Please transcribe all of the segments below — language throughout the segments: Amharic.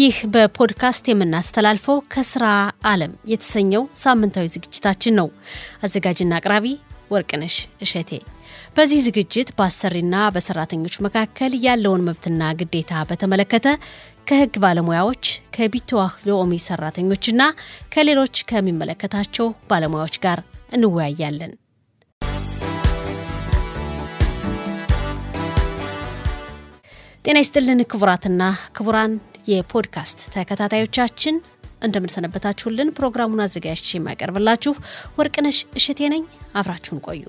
ይህ በፖድካስት የምናስተላልፈው ከስራ ዓለም የተሰኘው ሳምንታዊ ዝግጅታችን ነው። አዘጋጅና አቅራቢ ወርቅነሽ እሸቴ። በዚህ ዝግጅት በአሰሪና በሰራተኞች መካከል ያለውን መብትና ግዴታ በተመለከተ ከሕግ ባለሙያዎች ከቢትዋህ ሎሚ ሰራተኞችና ከሌሎች ከሚመለከታቸው ባለሙያዎች ጋር እንወያያለን። ጤና ይስጥልን ክቡራትና ክቡራን የፖድካስት ተከታታዮቻችን እንደምንሰነበታችሁልን። ፕሮግራሙን አዘጋጅቼ የማቀርብላችሁ ወርቅነሽ እሸቴ ነኝ። አብራችሁን ቆዩ።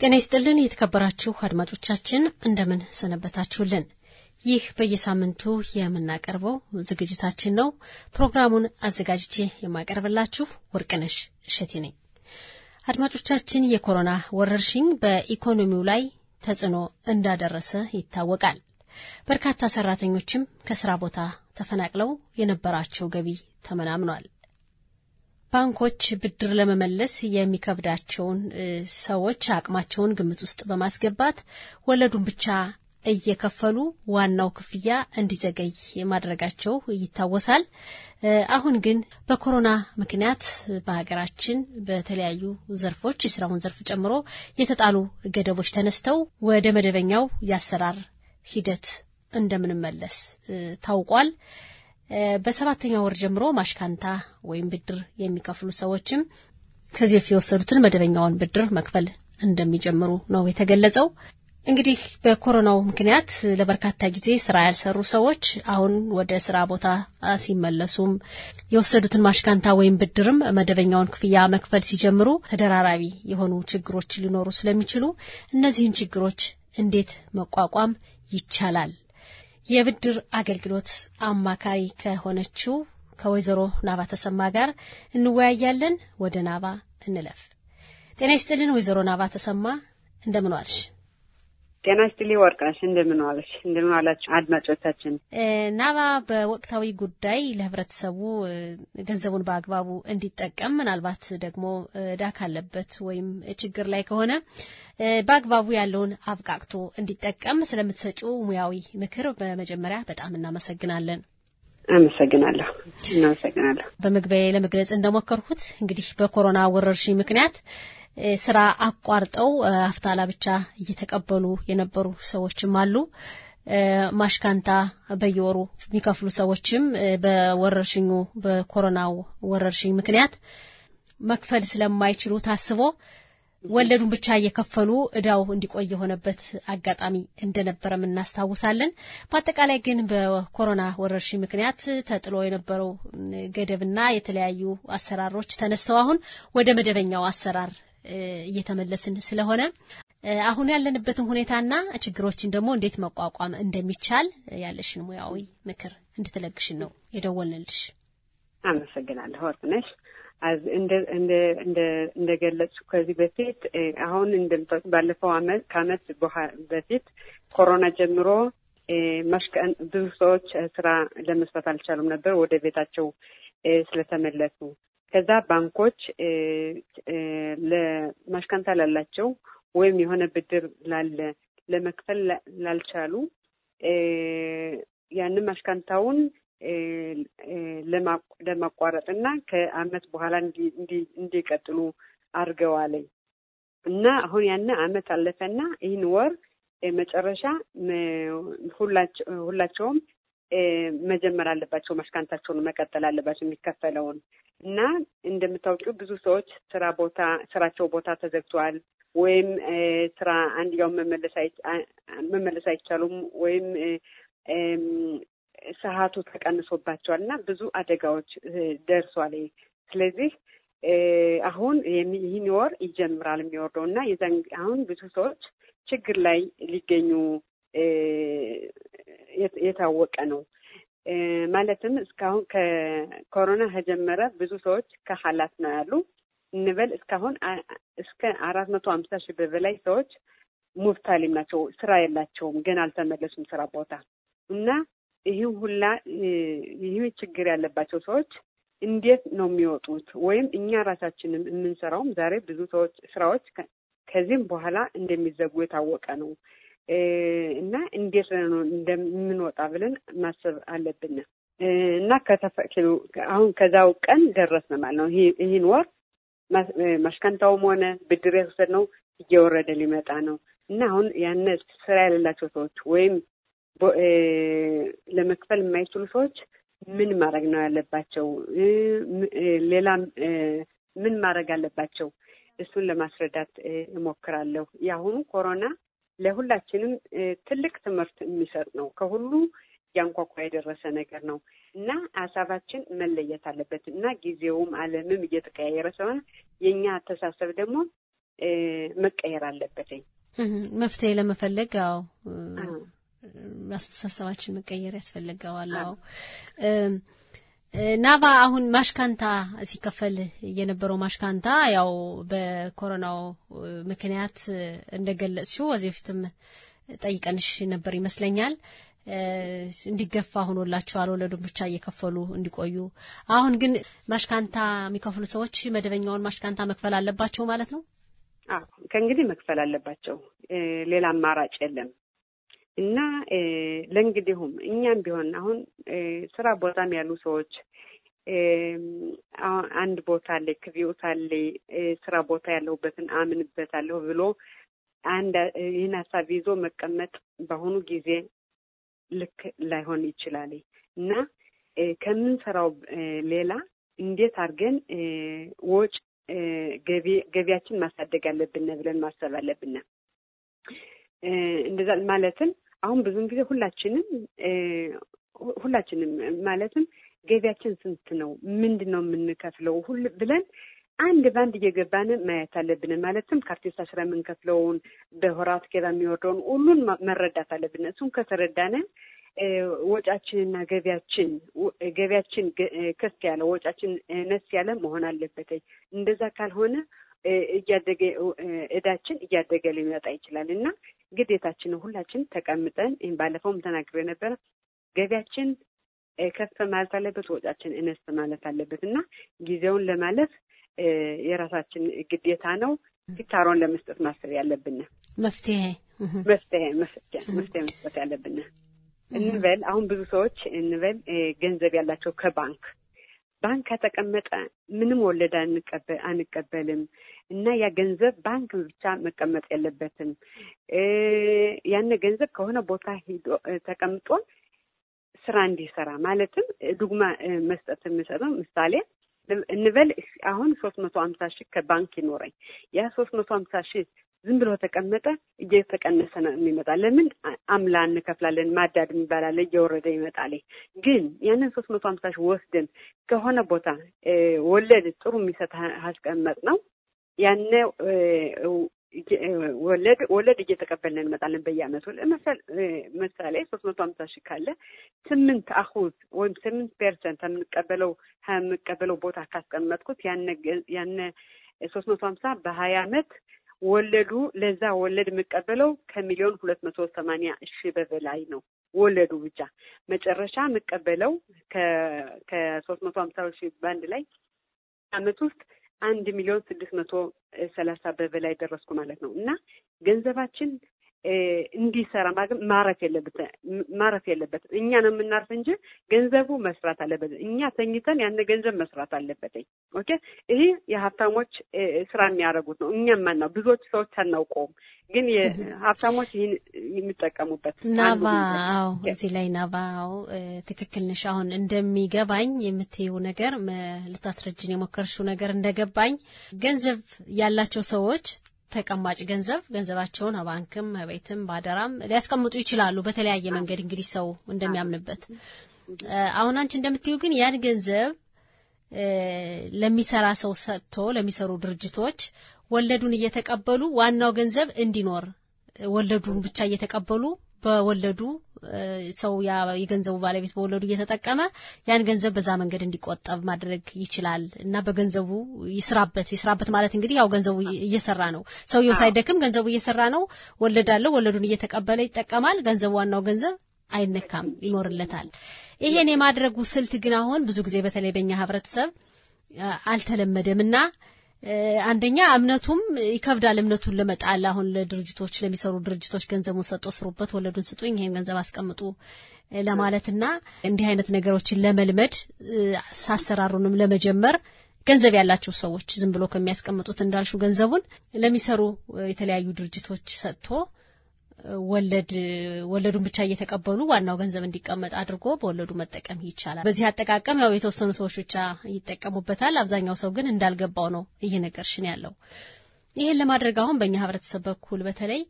ጤና ይስጥልን የተከበራችሁ አድማጮቻችን እንደምን ሰነበታችሁልን። ይህ በየሳምንቱ የምናቀርበው ዝግጅታችን ነው። ፕሮግራሙን አዘጋጅቼ የማቀርብላችሁ ወርቅነሽ እሸቴ ነኝ። አድማጮቻችን የኮሮና ወረርሽኝ በኢኮኖሚው ላይ ተጽዕኖ እንዳደረሰ ይታወቃል። በርካታ ሰራተኞችም ከስራ ቦታ ተፈናቅለው የነበራቸው ገቢ ተመናምኗል። ባንኮች ብድር ለመመለስ የሚከብዳቸውን ሰዎች አቅማቸውን ግምት ውስጥ በማስገባት ወለዱን ብቻ እየከፈሉ ዋናው ክፍያ እንዲዘገይ ማድረጋቸው ይታወሳል። አሁን ግን በኮሮና ምክንያት በሀገራችን በተለያዩ ዘርፎች የስራውን ዘርፍ ጨምሮ የተጣሉ ገደቦች ተነስተው ወደ መደበኛው የአሰራር ሂደት እንደምንመለስ ታውቋል። በሰባተኛ ወር ጀምሮ ማሽካንታ ወይም ብድር የሚከፍሉ ሰዎችም ከዚህ በፊት የወሰዱትን መደበኛውን ብድር መክፈል እንደሚጀምሩ ነው የተገለጸው። እንግዲህ በኮሮናው ምክንያት ለበርካታ ጊዜ ስራ ያልሰሩ ሰዎች አሁን ወደ ስራ ቦታ ሲመለሱም የወሰዱትን ማሽካንታ ወይም ብድርም መደበኛውን ክፍያ መክፈል ሲጀምሩ ተደራራቢ የሆኑ ችግሮች ሊኖሩ ስለሚችሉ እነዚህን ችግሮች እንዴት መቋቋም ይቻላል? የብድር አገልግሎት አማካሪ ከሆነችው ከወይዘሮ ናባ ተሰማ ጋር እንወያያለን። ወደ ናባ እንለፍ። ጤና ይስጥልን ወይዘሮ ናባ ተሰማ እንደምን ዋልሽ? ጤና ይስጥልኝ ወርቅነሽ፣ እንደምን ዋለሽ? እንደምን ዋላችሁ አድማጮቻችን። ናባ በወቅታዊ ጉዳይ ለህብረተሰቡ ገንዘቡን በአግባቡ እንዲጠቀም ምናልባት ደግሞ እዳ ካለበት ወይም ችግር ላይ ከሆነ በአግባቡ ያለውን አብቃቅቶ እንዲጠቀም ስለምትሰጪው ሙያዊ ምክር በመጀመሪያ በጣም እናመሰግናለን። አመሰግናለሁ። እናመሰግናለሁ። በመግቢያ ለመግለጽ እንደሞከርኩት እንግዲህ በኮሮና ወረርሽኝ ምክንያት ስራ አቋርጠው አፍታላ ብቻ እየተቀበሉ የነበሩ ሰዎችም አሉ። ማሽካንታ በየወሩ የሚከፍሉ ሰዎችም በወረርሽኙ በኮሮናው ወረርሽኝ ምክንያት መክፈል ስለማይችሉ ታስቦ ወለዱን ብቻ እየከፈሉ እዳው እንዲቆይ የሆነበት አጋጣሚ እንደነበረም እናስታውሳለን። በአጠቃላይ ግን በኮሮና ወረርሽኝ ምክንያት ተጥሎ የነበረው ገደብና የተለያዩ አሰራሮች ተነስተው አሁን ወደ መደበኛው አሰራር እየተመለስን ስለሆነ አሁን ያለንበትን ሁኔታና ችግሮችን ደግሞ እንዴት መቋቋም እንደሚቻል ያለሽን ሙያዊ ምክር እንድትለግሽን ነው የደወልንልሽ። አመሰግናለሁ ወርቅነሽ። እንደ ገለጹ ከዚህ በፊት አሁን እንደምታውቁ ባለፈው አመት ከአመት በፊት ኮሮና ጀምሮ ብዙ ሰዎች ስራ ለመስራት አልቻሉም ነበር ወደ ቤታቸው ስለተመለሱ ከዛ ባንኮች ለማሽካንታ ላላቸው ወይም የሆነ ብድር ላለ ለመክፈል ላልቻሉ ያንን ማሽካንታውን ለማቋረጥ እና ከአመት በኋላ እንዲቀጥሉ አድርገዋለኝ እና አሁን ያን አመት አለፈና ይህን ወር መጨረሻ ሁላቸውም መጀመር አለባቸው። ማሽካንታቸውን መቀጠል አለባቸው የሚከፈለውን እና እንደምታውቂው ብዙ ሰዎች ስራ ቦታ ስራቸው ቦታ ተዘግቷል ወይም ስራ አንድያውን መመለስ አይቻሉም ወይም ሰዓቱ ተቀንሶባቸዋል እና ብዙ አደጋዎች ደርሷል። ስለዚህ አሁን ይህን ወር ይጀምራል የሚወርደው እና አሁን ብዙ ሰዎች ችግር ላይ ሊገኙ የታወቀ ነው። ማለትም እስካሁን ከኮሮና ከጀመረ ብዙ ሰዎች ከሀላት ነው ያሉ እንበል እስካሁን እስከ አራት መቶ ሀምሳ ሺህ ብር በላይ ሰዎች ሙብታሊም ናቸው። ስራ የላቸውም፣ ገና አልተመለሱም ስራ ቦታ እና ይህ ሁላ ይህ ችግር ያለባቸው ሰዎች እንዴት ነው የሚወጡት? ወይም እኛ ራሳችንም የምንሰራውም ዛሬ ብዙ ሰዎች ስራዎች ከዚህም በኋላ እንደሚዘጉ የታወቀ ነው እና እንዴት ነው እንደምንወጣ ብለን ማሰብ አለብን እና አሁን ከዛው ቀን ደረስን ማለት ነው። ይህን ወር ማሽካንታውም ሆነ ብድር የወሰድነው እየወረደ ሊመጣ ነው እና አሁን ያነ ስራ የሌላቸው ሰዎች ወይም ለመክፈል የማይችሉ ሰዎች ምን ማድረግ ነው ያለባቸው? ሌላ ምን ማድረግ አለባቸው? እሱን ለማስረዳት እሞክራለሁ። የአሁኑ ኮሮና ለሁላችንም ትልቅ ትምህርት የሚሰጥ ነው። ከሁሉ ያንኳኳ የደረሰ ነገር ነው እና ሀሳባችን መለየት አለበት እና ጊዜውም ዓለምም እየተቀያየረ ስለሆነ የእኛ አስተሳሰብ ደግሞ መቀየር አለበትኝ። መፍትሄ ለመፈለግ ያው አስተሳሰባችን መቀየር ያስፈልገዋል። አዎ ናባ፣ አሁን ማሽካንታ ሲከፈል የነበረው ማሽካንታ ያው በኮሮናው ምክንያት እንደገለጽሽው ከዚህ በፊትም ጠይቀንሽ ነበር ይመስለኛል እንዲገፋ ሆኖላቸዋል። ወለዱን ብቻ እየከፈሉ እንዲቆዩ። አሁን ግን ማሽካንታ የሚከፍሉ ሰዎች መደበኛውን ማሽካንታ መክፈል አለባቸው ማለት ነው። ከእንግዲህ መክፈል አለባቸው። ሌላ አማራጭ የለም እና ለእንግዲሁም እኛም ቢሆን አሁን ስራ ቦታም ያሉ ሰዎች አንድ ቦታ አለ ክቪዮት አለ ስራ ቦታ ያለሁበትን አምንበታለሁ ብሎ አንድ ይህን ሀሳብ ይዞ መቀመጥ በአሁኑ ጊዜ ልክ ላይሆን ይችላል እና ከምንሰራው ሌላ እንዴት አድርገን ወጭ ገቢያችን ማሳደግ አለብን ብለን ማሰብ አለብን። እንደዛ ማለትም አሁን ብዙውን ጊዜ ሁላችንም ሁላችንም ማለትም ገቢያችን ስንት ነው፣ ምንድን ነው የምንከፍለው ሁሉ ብለን አንድ በአንድ እየገባን ማየት አለብን። ማለትም ከአርቲስት ስራ የምንከፍለውን በሆራት ገባ የሚወርደውን ሁሉን መረዳት አለብን። እሱም ከተረዳነ ወጫችንና ገቢያችን ገቢያችን ከፍ ያለ ወጫችን ነስ ያለ መሆን አለበት። እንደዛ ካልሆነ እያደገ እዳችን እያደገ ሊመጣ ይችላል። እና ግዴታችን ሁላችን ተቀምጠን ይህም ባለፈውም ተናግሬ ነበረ ገቢያችን ከፍ ማለት አለበት፣ ወጫችን እነስ ማለት አለበት። እና ጊዜውን ለማለፍ የራሳችን ግዴታ ነው። ፊታሮን ለመስጠት ማሰብ ያለብን መፍትሄ። መፍትሄ መፍትሄ መስጠት ያለብን እንበል አሁን ብዙ ሰዎች እንበል ገንዘብ ያላቸው ከባንክ ባንክ ከተቀመጠ ምንም ወለድ አንቀበልም እና ያ ገንዘብ ባንክ ብቻ መቀመጥ የለበትም። ያን ገንዘብ ከሆነ ቦታ ሂዶ ተቀምጦ ስራ እንዲሰራ ማለትም ዱግማ መስጠት የምሰጠው ምሳሌ እንበል አሁን ሶስት መቶ ሀምሳ ሺህ ከባንክ ይኖረኝ ያ ሶስት መቶ ሀምሳ ሺህ ዝም ብሎ ተቀመጠ እየተቀነሰ ነው የሚመጣ። ለምን አምላ እንከፍላለን ማዳድ የሚባላለ እየወረደ ይመጣል። ግን ያንን ሶስት መቶ ሀምሳ ሺህ ወስደን ከሆነ ቦታ ወለድ ጥሩ የሚሰጥ አስቀመጥ ነው ያነ ወለድ ወለድ እየተቀበልን እንመጣለን በየአመቱ ምሳሌ ሶስት መቶ ሀምሳ ሺህ ካለ ስምንት אחוז ወይም ስምንት ፐርሰንት የምንቀበለው የምንቀበለው ቦታ ካስቀመጥኩት ያነ ሶስት መቶ ሀምሳ በሀያ አመት ወለዱ ለዛ ወለድ የምቀበለው ከሚሊዮን ሁለት መቶ ሰማንያ ሺህ በበላይ ነው። ወለዱ ብቻ መጨረሻ የምቀበለው ከሶስት መቶ ሀምሳ ሺህ በአንድ ላይ አመት ውስጥ አንድ ሚሊዮን ስድስት መቶ ሰላሳ በበላይ ደረስኩ ማለት ነው እና ገንዘባችን እንዲሰራ ማረፍ የለበት ማረፍ የለበትም። እኛ ነው የምናርፍ እንጂ ገንዘቡ መስራት አለበት። እኛ ተኝተን ያን ገንዘብ መስራት አለበት። okay ይሄ የሀብታሞች ስራ የሚያደርጉት ነው። እኛ ማናው ብዙዎች ሰዎች አናውቀውም፣ ግን ሀብታሞች ይህን የሚጠቀሙበት ናባ። አዎ እዚህ ላይ ናባ፣ አዎ ትክክል ነሽ። አሁን እንደሚገባኝ የምትይው ነገር ልታስረጅን የሞከርሽው ነገር እንደገባኝ ገንዘብ ያላቸው ሰዎች ተቀማጭ ገንዘብ ገንዘባቸውን ባንክም ቤትም ባደራም ሊያስቀምጡ ይችላሉ። በተለያየ መንገድ እንግዲህ ሰው እንደሚያምንበት። አሁን አንቺ እንደምትዩ ግን ያን ገንዘብ ለሚሰራ ሰው ሰጥቶ ለሚሰሩ ድርጅቶች ወለዱን እየተቀበሉ ዋናው ገንዘብ እንዲኖር ወለዱን ብቻ እየተቀበሉ በወለዱ ሰው የገንዘቡ ባለቤት በወለዱ እየተጠቀመ ያን ገንዘብ በዛ መንገድ እንዲቆጠብ ማድረግ ይችላል እና በገንዘቡ ይስራበት። ይስራበት ማለት እንግዲህ ያው ገንዘቡ እየሰራ ነው። ሰውየው ሳይደክም ገንዘቡ እየሰራ ነው። ወለድ አለው። ወለዱን እየተቀበለ ይጠቀማል። ገንዘቡ ዋናው ገንዘብ አይነካም፣ ይኖርለታል። ይሄን የማድረጉ ስልት ግን አሁን ብዙ ጊዜ በተለይ በእኛ ህብረተሰብ አልተለመደም እና አንደኛ እምነቱም ይከብዳል። እምነቱን ለመጣል አሁን ለድርጅቶች ለሚሰሩ ድርጅቶች ገንዘቡን ሰጦ ስሩበት፣ ወለዱን ስጡኝ፣ ይሄን ገንዘብ አስቀምጡ ለማለትና እንዲህ አይነት ነገሮችን ለመልመድ ሳሰራሩንም ለመጀመር ገንዘብ ያላቸው ሰዎች ዝም ብሎ ከሚያስቀምጡት እንዳልሹ ገንዘቡን ለሚሰሩ የተለያዩ ድርጅቶች ሰጥቶ ወለድ ወለዱን ብቻ እየተቀበሉ ዋናው ገንዘብ እንዲቀመጥ አድርጎ በወለዱ መጠቀም ይቻላል። በዚህ አጠቃቀም ያው የተወሰኑ ሰዎች ብቻ ይጠቀሙበታል። አብዛኛው ሰው ግን እንዳልገባው ነው እየነገርሽን ያለው። ይህን ለማድረግ አሁን በእኛ ህብረተሰብ በኩል በተለይ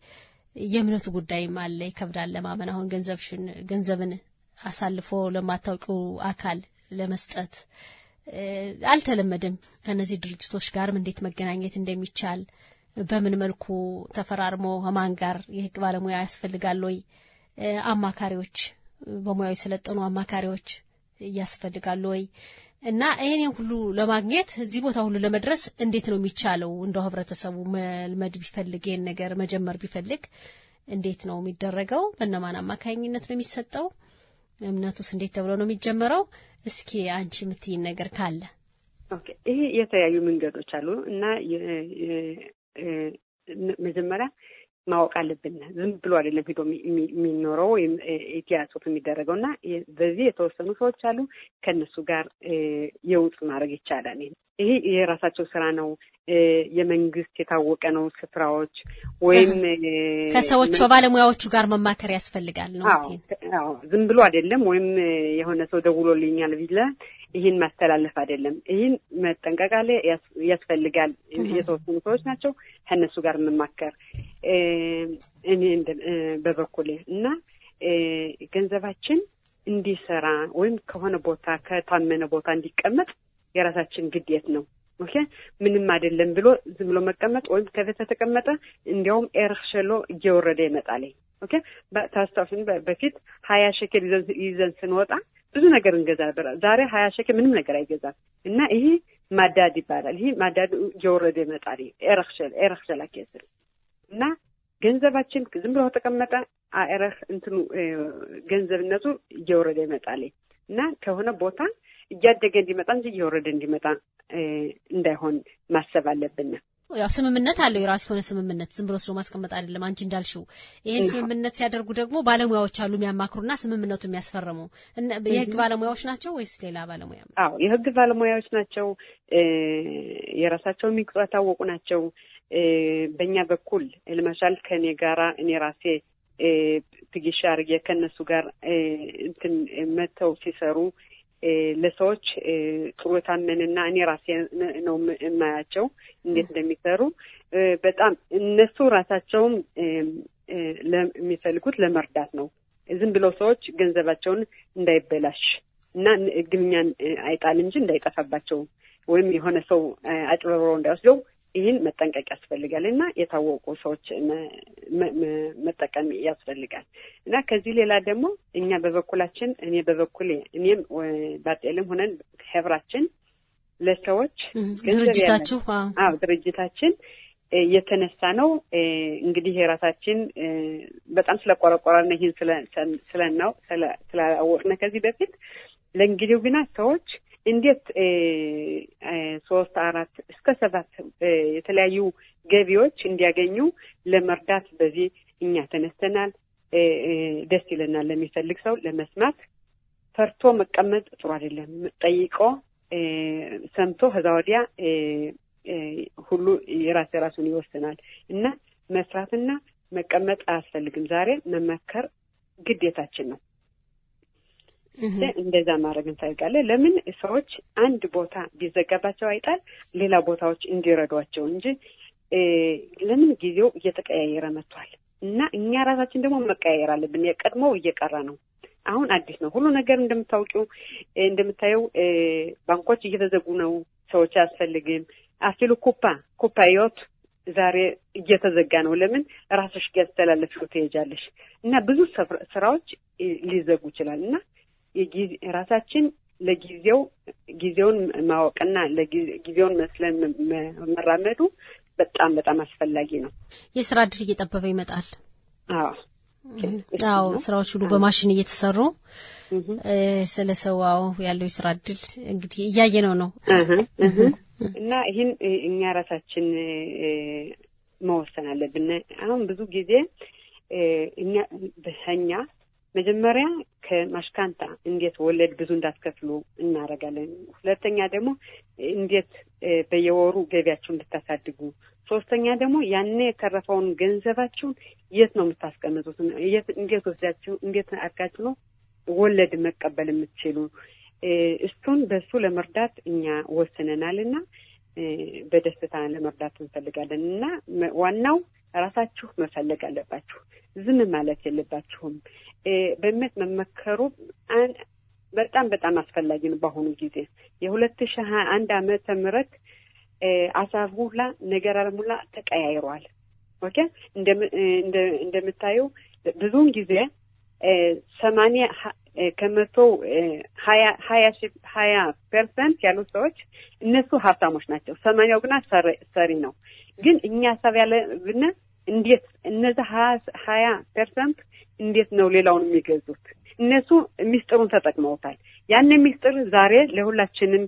የእምነቱ ጉዳይም አለ፣ ይከብዳል ለማመን። አሁን ገንዘብሽን ገንዘብን አሳልፎ ለማታውቂው አካል ለመስጠት አልተለመደም። ከእነዚህ ድርጅቶች ጋርም እንዴት መገናኘት እንደሚቻል በምን መልኩ ተፈራርሞ ከማን ጋር የህግ ባለሙያ ያስፈልጋል ወይ? አማካሪዎች፣ በሙያው የሰለጠኑ አማካሪዎች ያስፈልጋሉ ወይ? እና ይህን ሁሉ ለማግኘት እዚህ ቦታ ሁሉ ለመድረስ እንዴት ነው የሚቻለው? እንደው ህብረተሰቡ መልመድ ቢፈልግ ይህን ነገር መጀመር ቢፈልግ እንዴት ነው የሚደረገው? በእነማን አማካኝነት ነው የሚሰጠው? እምነቱስ እንዴት ተብሎ ነው የሚጀመረው? እስኪ አንቺ የምትይን ነገር ካለ። ይሄ የተለያዩ መንገዶች አሉ እና መጀመሪያ ማወቅ አለብን። ዝም ብሎ አይደለም ሄዶ የሚኖረው ወይም ኢትያጽት የሚደረገው እና በዚህ የተወሰኑ ሰዎች አሉ። ከእነሱ ጋር የውጥ ማድረግ ይቻላል። ይሄ የራሳቸው ስራ ነው። የመንግስት የታወቀ ነው። ስፍራዎች ወይም ከሰዎች ባለሙያዎቹ ጋር መማከር ያስፈልጋል ነው። ዝም ብሎ አይደለም። ወይም የሆነ ሰው ደውሎልኛል ቢለ ይህን ማስተላለፍ አይደለም። ይህን መጠንቀቅ አለ ያስፈልጋል። የተወሰኑ ሰዎች ናቸው ከእነሱ ጋር መማከር እኔ በበኩሌ እና ገንዘባችን እንዲሰራ ወይም ከሆነ ቦታ ከታመነ ቦታ እንዲቀመጥ የራሳችን ግዴት ነው። Okay ምንም አይደለም ብሎ ዝም ብሎ መቀመጥ ወይም ከቤት ተቀመጠ እንዲያውም ערך שלו እየወረደ ይመጣል። Okay በፊት ሀያ ሸኬል ይዘን ስንወጣ ብዙ ነገር እንገዛ ነበር። ዛሬ ሀያ ሸኬል ምንም ነገር አይገዛም እና ይሄ מדד ይባላል። ይሄ מדד እየወረደ ይመጣል። ערך של ערך של הכסף እና ገንዘባችን ዝም ብሎ ተቀመጠ ערך እንትኑ ገንዘብነቱ እየወረደ ይመጣል እና ከሆነ ቦታ እያደገ እንዲመጣ እንጂ እየወረደ እንዲመጣ እንዳይሆን ማሰብ አለብን። ያው ስምምነት አለው የራሱ የሆነ ስምምነት ዝም ብሎ ስሎ ማስቀመጥ አይደለም። አንቺ እንዳልሽው ይህን ስምምነት ሲያደርጉ ደግሞ ባለሙያዎች አሉ የሚያማክሩና ስምምነቱ የሚያስፈርሙ የህግ ባለሙያዎች ናቸው ወይስ ሌላ ባለሙያ? አዎ የህግ ባለሙያዎች ናቸው። የራሳቸው የሚቅጡ የታወቁ ናቸው። በእኛ በኩል ለምሳሌ ከእኔ ጋራ እኔ ራሴ ትጊሻ አድርጌ ከእነሱ ጋር እንትን መተው ሲሰሩ ለሰዎች ጥሩ የታመንና እኔ ራሴ ነው የማያቸው እንዴት እንደሚሰሩ በጣም እነሱ ራሳቸውም የሚፈልጉት ለመርዳት ነው። ዝም ብለው ሰዎች ገንዘባቸውን እንዳይበላሽ እና ግምኛን አይጣል እንጂ እንዳይጠፋባቸው ወይም የሆነ ሰው አጭበርብሮ እንዳይወስደው ይህን መጠንቀቅ ያስፈልጋል እና የታወቁ ሰዎች መጠቀም ያስፈልጋል። እና ከዚህ ሌላ ደግሞ እኛ በበኩላችን እኔ በበኩሌ እኔም ባጤልም ሆነን ህብራችን ለሰዎች ድርጅታችሁ? አዎ። ድርጅታችን የተነሳ ነው። እንግዲህ የራሳችን በጣም ስለቆረቆረና ይህን ስለናው ስላወቅነ ከዚህ በፊት ለእንግዲው ግና ሰዎች እንዴት ሶስት አራት እስከ ሰባት የተለያዩ ገቢዎች እንዲያገኙ ለመርዳት በዚህ እኛ ተነስተናል። ደስ ይለናል። ለሚፈልግ ሰው ለመስማት ፈርቶ መቀመጥ ጥሩ አይደለም። ጠይቆ ሰምቶ ከዛ ወዲያ ሁሉ የራስ የራሱን ይወስናል እና መስራትና መቀመጥ አያስፈልግም። ዛሬ መመከር ግዴታችን ነው። እንደዛ ማድረግ እንፈልጋለን። ለምን ሰዎች አንድ ቦታ ቢዘጋባቸው አይጣል ሌላ ቦታዎች እንዲረዷቸው እንጂ ለምን ጊዜው እየተቀያየረ መጥቷል እና እኛ ራሳችን ደግሞ መቀያየር አለብን። የቀድሞው እየቀረ ነው። አሁን አዲስ ነው ሁሉ ነገር። እንደምታውቂው እንደምታየው ባንኮች እየተዘጉ ነው። ሰዎች አያስፈልግም። አፊሉ ኩፓ ኩፓ ህይወት ዛሬ እየተዘጋ ነው። ለምን ራስሽ ያስተላለፍሽው ትሄጃለሽ እና ብዙ ስራዎች ሊዘጉ ይችላል እና ራሳችን ለጊዜው ጊዜውን ማወቅና ጊዜውን መስለን መራመዱ በጣም በጣም አስፈላጊ ነው። የስራ እድል እየጠበበ ይመጣል። አዎ አዎ ስራዎች ሁሉ በማሽን እየተሰሩ ስለ ሰዋው ያለው የስራ እድል እንግዲህ እያየነው ነው እና ይህን እኛ ራሳችን መወሰን አለብን። አሁን ብዙ ጊዜ እኛ መጀመሪያ ከማሽካንታ እንዴት ወለድ ብዙ እንዳትከፍሉ እናደርጋለን። ሁለተኛ ደግሞ እንዴት በየወሩ ገቢያችሁ እንድታሳድጉ፣ ሶስተኛ ደግሞ ያኔ የተረፈውን ገንዘባችሁን የት ነው የምታስቀምጡት? እንዴት ወስዳችሁ እንዴት አድርጋችሁ ነው ወለድ መቀበል የምትችሉ? እሱን በሱ ለመርዳት እኛ ወስነናል እና በደስታ ለመርዳት እንፈልጋለን እና ዋናው ራሳችሁ መፈለግ አለባችሁ። ዝም ማለት የለባችሁም። በእምነት መመከሩ በጣም በጣም አስፈላጊ ነው። በአሁኑ ጊዜ የሁለት ሺህ ሀያ አንድ ዓመተ ምህረት አሳብ ሁላ ነገር አለም ሁላ ተቀያይሯል። Okay እንደምታዩ ብዙውን ጊዜ ሰማንያ ከመቶ ሀያ ሀያ ፐርሰንት ያሉት ሰዎች እነሱ ሀብታሞች ናቸው። ሰማንያው ግና ሰሪ ነው። ግን እኛ ሀሳብ ያለ ብነ እንዴት እነዚ ሀያ ፐርሰንት እንዴት ነው ሌላውን የሚገዙት? እነሱ ሚስጥሩን ተጠቅመውታል። ያን ሚስጥር ዛሬ ለሁላችንም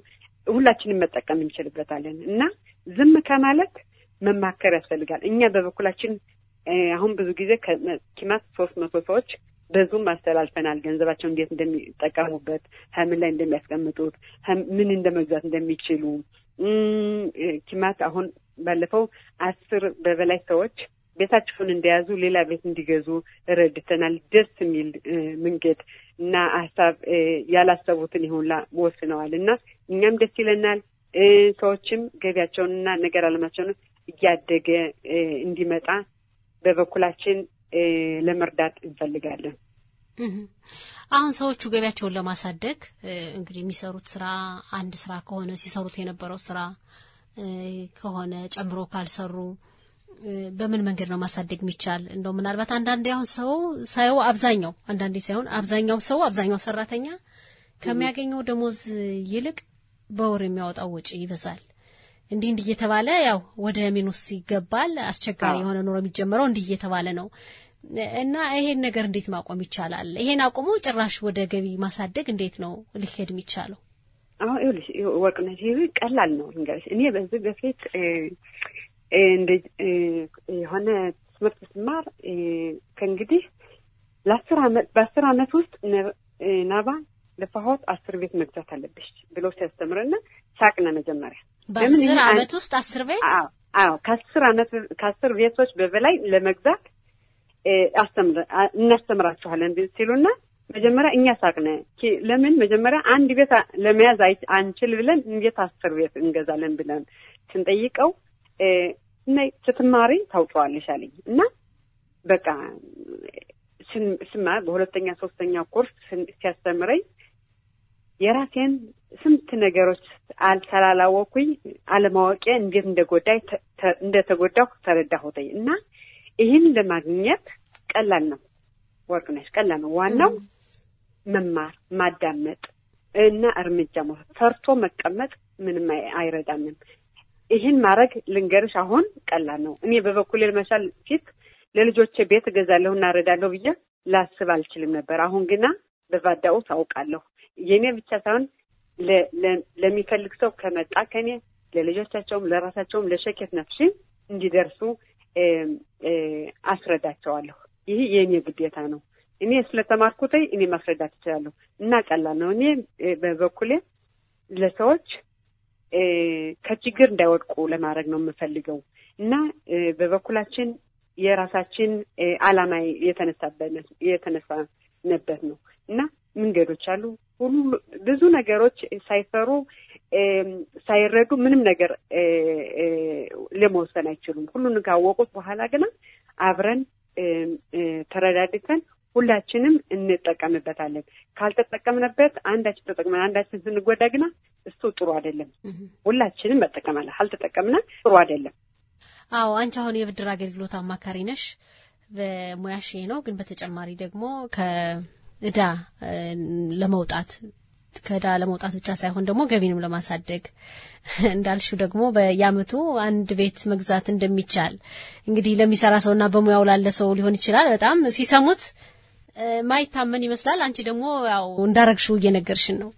ሁላችንም መጠቀም እንችልበታለን እና ዝም ከማለት መማከር ያስፈልጋል። እኛ በበኩላችን አሁን ብዙ ጊዜ ከኪማት ሶስት መቶ ሰዎች በዙም አስተላልፈናል። ገንዘባቸው እንዴት እንደሚጠቀሙበት፣ ምን ላይ እንደሚያስቀምጡት፣ ምን እንደመግዛት እንደሚችሉ ኪማት አሁን ባለፈው አስር በበላይ ሰዎች ቤታቸውን እንደያዙ ሌላ ቤት እንዲገዙ ረድተናል። ደስ የሚል መንገድ እና ሀሳብ ያላሰቡትን ይሁንላ ወስነዋል እና እኛም ደስ ይለናል። ሰዎችም ገቢያቸውንና ነገር አለማቸውን እያደገ እንዲመጣ በበኩላችን ለመርዳት እንፈልጋለን። አሁን ሰዎቹ ገቢያቸውን ለማሳደግ እንግዲህ የሚሰሩት ስራ አንድ ስራ ከሆነ ሲሰሩት የነበረው ስራ ከሆነ ጨምሮ ካልሰሩ በምን መንገድ ነው ማሳደግ የሚቻል? እንደው ምናልባት አንዳንዴ አሁን ሰው ሳየው አብዛኛው አንዳንዴ ሳይሆን አብዛኛው ሰው አብዛኛው ሰራተኛ ከሚያገኘው ደሞዝ ይልቅ በወር የሚያወጣው ወጪ ይበዛል። እንዲህ እንዲህ እየተባለ ያው ወደ ሚኑስ ይገባል። አስቸጋሪ የሆነ ኑሮ የሚጀምረው እንዲህ እየተባለ ነው እና ይሄን ነገር እንዴት ማቆም ይቻላል? ይሄን አቁሞ ጭራሽ ወደ ገቢ ማሳደግ እንዴት ነው ሊሄድ የሚቻለው? አሁን ይኸውልሽ ወርቅነሽ፣ ቀላል ነው ልንገርሽ። እኔ በዚህ በፊት የሆነ ትምህርት ስማር ከእንግዲህ ለአስር አመት በአስር አመት ውስጥ ናባ ለፋሆት አስር ቤት መግዛት አለብሽ ብሎ ሲያስተምርና ሳቅነ መጀመሪያ በአስር አመት ውስጥ አስር ቤት አዎ ከአስር አመት ከአስር ቤቶች በበላይ ለመግዛት እናስተምራችኋለን ሲሉና መጀመሪያ እኛ ሳቅነ። ለምን መጀመሪያ አንድ ቤት ለመያዝ አንችል ብለን እንዴት አስር ቤት እንገዛለን ብለን ስንጠይቀው እና ስትማሪ ታውቂዋለሽ አለኝ እና በቃ ስማር በሁለተኛ ሶስተኛ ኮርስ ሲያስተምረኝ የራሴን ስንት ነገሮች አልተላላወኩኝ አለማወቂያ እንዴት እንደጎዳይ እንደተጎዳሁ ተረዳሁትኝ እና ይህን ለማግኘት ቀላል ነው ወርቅነሽ፣ ቀላል ነው። ዋናው መማር፣ ማዳመጥ እና እርምጃ መውሰድ። ፈርቶ መቀመጥ ምንም አይረዳንም። ይህን ማድረግ ልንገርሽ አሁን ቀላል ነው። እኔ በበኩሌ ለመቻል ፊት ለልጆቼ ቤት እገዛለሁ እና እረዳለሁ ብዬ ላስብ አልችልም ነበር። አሁን ግና በቫዳኡ ታውቃለሁ። የእኔ ብቻ ሳይሆን ለሚፈልግ ሰው ከመጣ ከኔ ለልጆቻቸውም ለራሳቸውም ለሸኬት ነፍሽ እንዲደርሱ አስረዳቸዋለሁ። ይህ የእኔ ግዴታ ነው። እኔ ስለተማርኩት እኔ ማስረዳት እችላለሁ እና ቀላል ነው። እኔ በበኩሌ ለሰዎች ከችግር እንዳይወድቁ ለማድረግ ነው የምፈልገው እና በበኩላችን የራሳችን ዓላማ የተነሳንበት ነው እና መንገዶች አሉ። ሁሉ ብዙ ነገሮች ሳይሰሩ ሳይረዱ ምንም ነገር ለመወሰን አይችሉም። ሁሉን ካወቁት በኋላ ግና አብረን ተረዳድተን ሁላችንም እንጠቀምበታለን። ካልተጠቀምንበት አንዳችን ተጠቅመን አንዳችን ስንጎዳ ግና እሱ ጥሩ አይደለም። ሁላችንም መጠቀም አለ። ካልተጠቀምና ጥሩ አይደለም። አዎ አንቺ አሁን የብድር አገልግሎት አማካሪ ነሽ፣ በሙያሽ ነው። ግን በተጨማሪ ደግሞ ከእዳ ለመውጣት ከዕዳ ለመውጣት ብቻ ሳይሆን ደግሞ ገቢንም ለማሳደግ እንዳልሽው ደግሞ በየአመቱ አንድ ቤት መግዛት እንደሚቻል እንግዲህ ለሚሰራ ሰውና በሙያው ላለ ሰው ሊሆን ይችላል። በጣም ሲሰሙት ማይታመን ይመስላል። አንቺ ደግሞ ያው እንዳረግሽው እየነገርሽን ነው።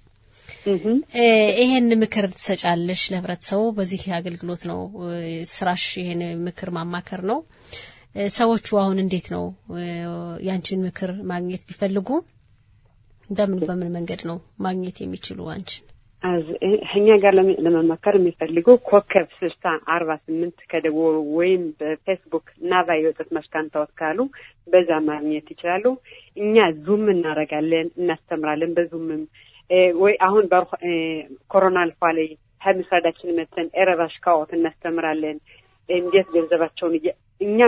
ይሄን ምክር ትሰጫለሽ ለህብረተሰቡ። በዚህ አገልግሎት ነው ስራሽ፣ ይሄን ምክር ማማከር ነው። ሰዎቹ አሁን እንዴት ነው ያንቺን ምክር ማግኘት ቢፈልጉ በምን በምን መንገድ ነው ማግኘት የሚችሉ አንቺን? እኛ ጋር ለመማከር የሚፈልጉ ኮከብ ስልሳ አርባ ስምንት ከደወሉ ወይም በፌስቡክ ናቫ የወጣት መሽካንታዎት ካሉ በዛ ማግኘት ይችላሉ። እኛ ዙም እናደርጋለን፣ እናስተምራለን። በዙምም ወይ አሁን ኮሮና አልፏ ላይ ከምስራዳችን መተን ኤረባሽ ካዎት እናስተምራለን። እንዴት ገንዘባቸውን እኛ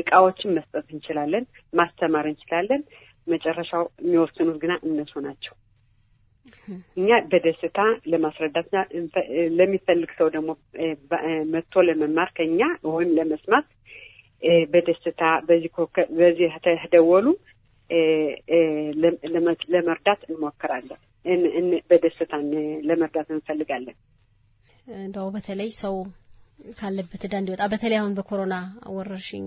እቃዎችን መስጠት እንችላለን፣ ማስተማር እንችላለን። መጨረሻው የሚወስኑት ግና እነሱ ናቸው። እኛ በደስታ ለማስረዳትና ለሚፈልግ ሰው ደግሞ መጥቶ ለመማር ከኛ ወይም ለመስማት በደስታ በዚህ ተደወሉ ለመርዳት እንሞክራለን። በደስታ ለመርዳት እንፈልጋለን። እንደው በተለይ ሰው ካለበት ዕዳ እንዲወጣ በተለይ አሁን በኮሮና ወረርሽኝ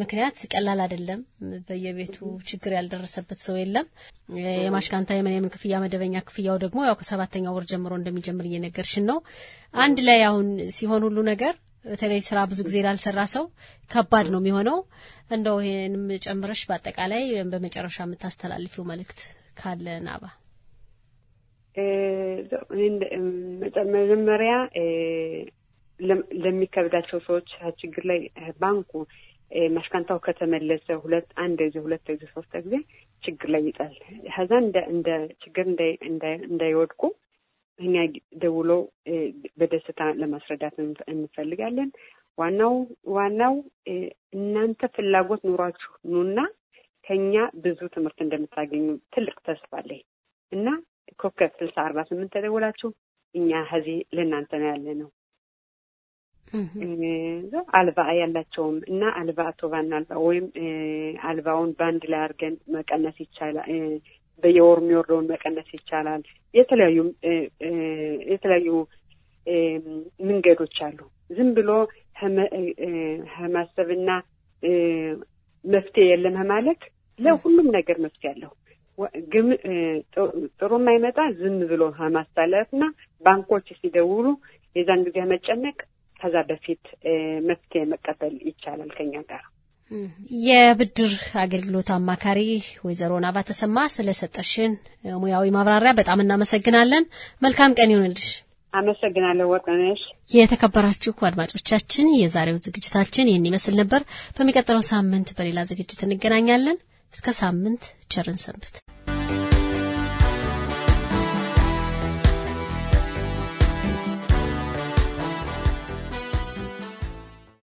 ምክንያት ቀላል አይደለም። በየቤቱ ችግር ያልደረሰበት ሰው የለም። የማሽካንታ የምን የምን ክፍያ መደበኛ ክፍያው ደግሞ ያው ከሰባተኛው ወር ጀምሮ እንደሚጀምር እየነገርሽን ነው። አንድ ላይ አሁን ሲሆን ሁሉ ነገር በተለይ ስራ ብዙ ጊዜ ላልሰራ ሰው ከባድ ነው የሚሆነው። እንደው ይሄንም ጨምረሽ በአጠቃላይ በመጨረሻ የምታስተላልፊው መልእክት ካለ ናባ? መጀመሪያ ለሚከብዳቸው ሰዎች ችግር ላይ ባንኩ ማሽካንታው ከተመለሰ ሁለት አንድ ጊዜ ሁለት ጊዜ ሶስት ጊዜ ችግር ላይ ይጣል። ከዛ እንደ ችግር እንዳይወድቁ እኛ ደውሎ በደስታ ለማስረዳት እንፈልጋለን። ዋናው ዋናው እናንተ ፍላጎት ኑሯችሁ ኑና ከኛ ብዙ ትምህርት እንደምታገኙ ትልቅ ተስፋ አለኝ እና ኮከብ ስልሳ አርባ ስምንት ተደውላችሁ እኛ ከዚህ ለእናንተ ነው ያለ ነው አልባ ያላቸውም እና አልባ ቶባና አልባ ወይም አልባውን በአንድ ላይ አድርገን መቀነስ ይቻላል። በየወሩ የሚወርደውን መቀነስ ይቻላል። የተለያዩ የተለያዩ መንገዶች አሉ። ዝም ብሎ ከማሰብና መፍትሄ የለም ማለት ለሁሉም ነገር መፍትሄ አለው። ግን ጥሩ የማይመጣ ዝም ብሎ ከማሳለፍ እና ባንኮች ሲደውሉ የዛን ጊዜ መጨነቅ ከዛ በፊት መፍትሄ መቀበል ይቻላል ከኛ ጋር። የብድር አገልግሎት አማካሪ ወይዘሮ ናባ ተሰማ ስለሰጠሽን ሙያዊ ማብራሪያ በጣም እናመሰግናለን። መልካም ቀን ይሆንልሽ። አመሰግናለሁ ወርቅነሽ። የተከበራችሁ አድማጮቻችን የዛሬው ዝግጅታችን ይህን ይመስል ነበር። በሚቀጥለው ሳምንት በሌላ ዝግጅት እንገናኛለን። እስከ ሳምንት ቸርን ሰንብት።